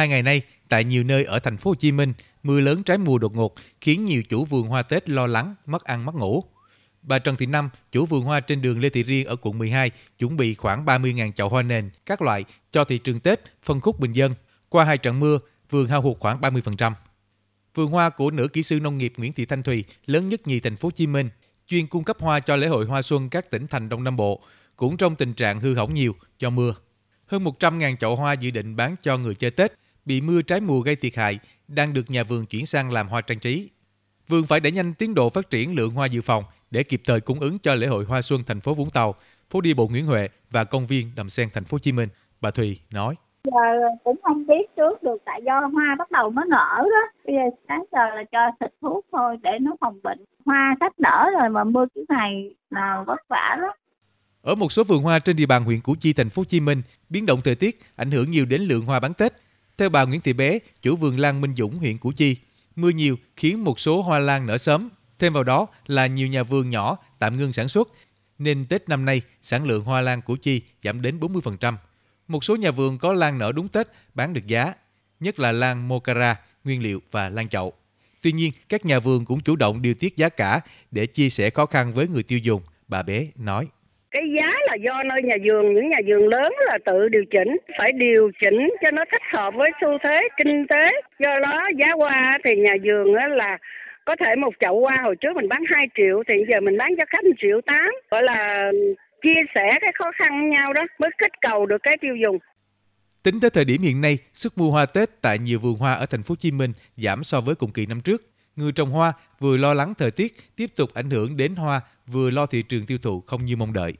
Hai ngày nay, tại nhiều nơi ở thành phố Hồ Chí Minh, mưa lớn trái mùa đột ngột khiến nhiều chủ vườn hoa Tết lo lắng, mất ăn mất ngủ. Bà Trần Thị Năm, chủ vườn hoa trên đường Lê Thị Riêng ở quận 12, chuẩn bị khoảng 30.000 chậu hoa nền, các loại cho thị trường Tết, phân khúc bình dân. Qua hai trận mưa, vườn hao hụt khoảng 30%. Vườn hoa của nữ kỹ sư nông nghiệp Nguyễn Thị Thanh Thùy, lớn nhất nhì thành phố Hồ Chí Minh, chuyên cung cấp hoa cho lễ hội hoa xuân các tỉnh thành Đông Nam Bộ, cũng trong tình trạng hư hỏng nhiều do mưa. Hơn 100.000 chậu hoa dự định bán cho người chơi Tết bị mưa trái mùa gây thiệt hại đang được nhà vườn chuyển sang làm hoa trang trí. Vườn phải đẩy nhanh tiến độ phát triển lượng hoa dự phòng để kịp thời cung ứng cho lễ hội hoa xuân thành phố Vũng Tàu, phố đi bộ Nguyễn Huệ và công viên Đầm Sen thành phố Hồ Chí Minh. Bà Thùy nói: giờ cũng không biết trước được tại do hoa bắt đầu nó nở đó bây giờ sáng giờ là cho xịt thuốc thôi để nó phòng bệnh hoa sắp nở rồi mà mưa kiểu này là vất vả lắm Ở một số vườn hoa trên địa bàn huyện Củ Chi, thành phố Hồ Chí Minh, biến động thời tiết ảnh hưởng nhiều đến lượng hoa bán Tết. Theo bà Nguyễn Thị Bé, chủ vườn lan Minh Dũng, huyện Củ Chi, mưa nhiều khiến một số hoa lan nở sớm. Thêm vào đó là nhiều nhà vườn nhỏ tạm ngưng sản xuất, nên Tết năm nay sản lượng hoa lan Củ Chi giảm đến 40%. Một số nhà vườn có lan nở đúng Tết bán được giá, nhất là lan Mocara, nguyên liệu và lan chậu. Tuy nhiên, các nhà vườn cũng chủ động điều tiết giá cả để chia sẻ khó khăn với người tiêu dùng, bà Bé nói cái giá là do nơi nhà vườn những nhà vườn lớn là tự điều chỉnh phải điều chỉnh cho nó thích hợp với xu thế kinh tế. Do đó giá hoa thì nhà vườn là có thể một chậu hoa hồi trước mình bán 2 triệu thì giờ mình bán cho khách 1 triệu 8 gọi là chia sẻ cái khó khăn với nhau đó mới kích cầu được cái tiêu dùng. Tính tới thời điểm hiện nay, sức mua hoa Tết tại nhiều vườn hoa ở thành phố Hồ Chí Minh giảm so với cùng kỳ năm trước. Người trồng hoa vừa lo lắng thời tiết tiếp tục ảnh hưởng đến hoa, vừa lo thị trường tiêu thụ không như mong đợi.